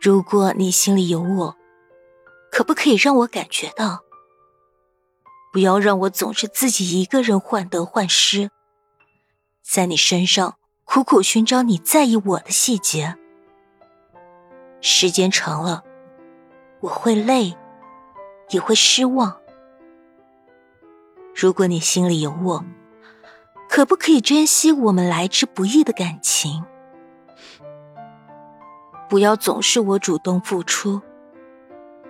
如果你心里有我，可不可以让我感觉到？不要让我总是自己一个人患得患失，在你身上苦苦寻找你在意我的细节。时间长了，我会累，也会失望。如果你心里有我，可不可以珍惜我们来之不易的感情？不要总是我主动付出，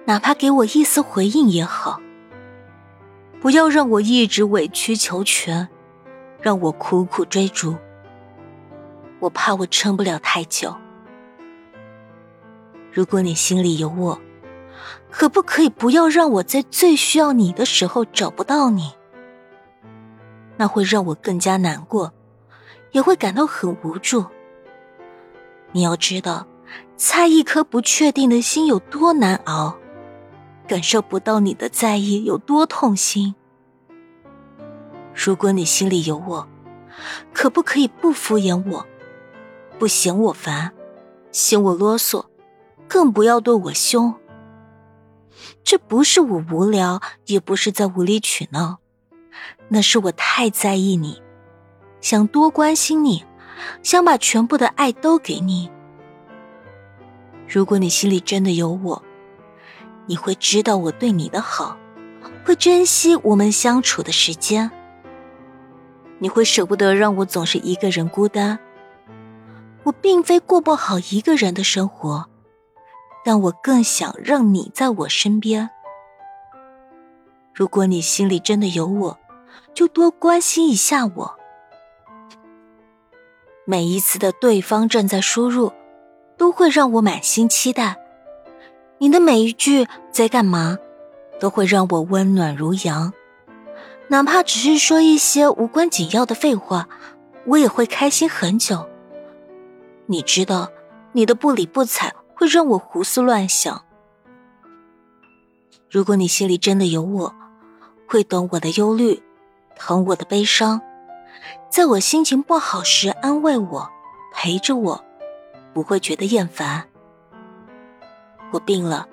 哪怕给我一丝回应也好。不要让我一直委曲求全，让我苦苦追逐。我怕我撑不了太久。如果你心里有我，可不可以不要让我在最需要你的时候找不到你？那会让我更加难过，也会感到很无助。你要知道，猜一颗不确定的心有多难熬。感受不到你的在意有多痛心。如果你心里有我，可不可以不敷衍我，不嫌我烦，嫌我啰嗦，更不要对我凶。这不是我无聊，也不是在无理取闹，那是我太在意你，想多关心你，想把全部的爱都给你。如果你心里真的有我。你会知道我对你的好，会珍惜我们相处的时间。你会舍不得让我总是一个人孤单。我并非过不好一个人的生活，但我更想让你在我身边。如果你心里真的有我，就多关心一下我。每一次的对方正在输入，都会让我满心期待。你的每一句在干嘛，都会让我温暖如阳，哪怕只是说一些无关紧要的废话，我也会开心很久。你知道，你的不理不睬会让我胡思乱想。如果你心里真的有我，会懂我的忧虑，疼我的悲伤，在我心情不好时安慰我，陪着我，不会觉得厌烦。我病了，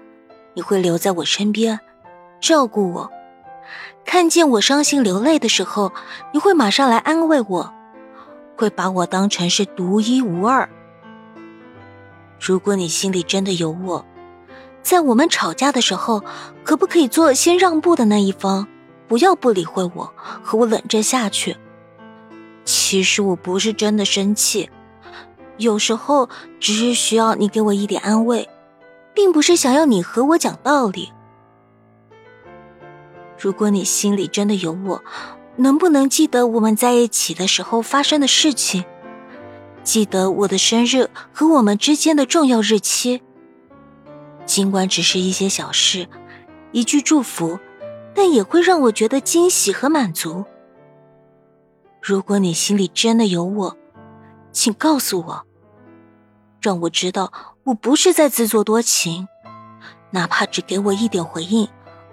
你会留在我身边，照顾我。看见我伤心流泪的时候，你会马上来安慰我，会把我当成是独一无二。如果你心里真的有我，在我们吵架的时候，可不可以做先让步的那一方，不要不理会我，和我冷战下去？其实我不是真的生气，有时候只是需要你给我一点安慰。并不是想要你和我讲道理。如果你心里真的有我，能不能记得我们在一起的时候发生的事情？记得我的生日和我们之间的重要日期。尽管只是一些小事，一句祝福，但也会让我觉得惊喜和满足。如果你心里真的有我，请告诉我。让我知道我不是在自作多情，哪怕只给我一点回应，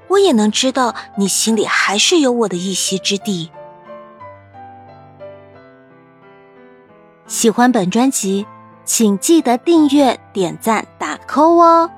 我也能知道你心里还是有我的一席之地。喜欢本专辑，请记得订阅、点赞、打 call 哦。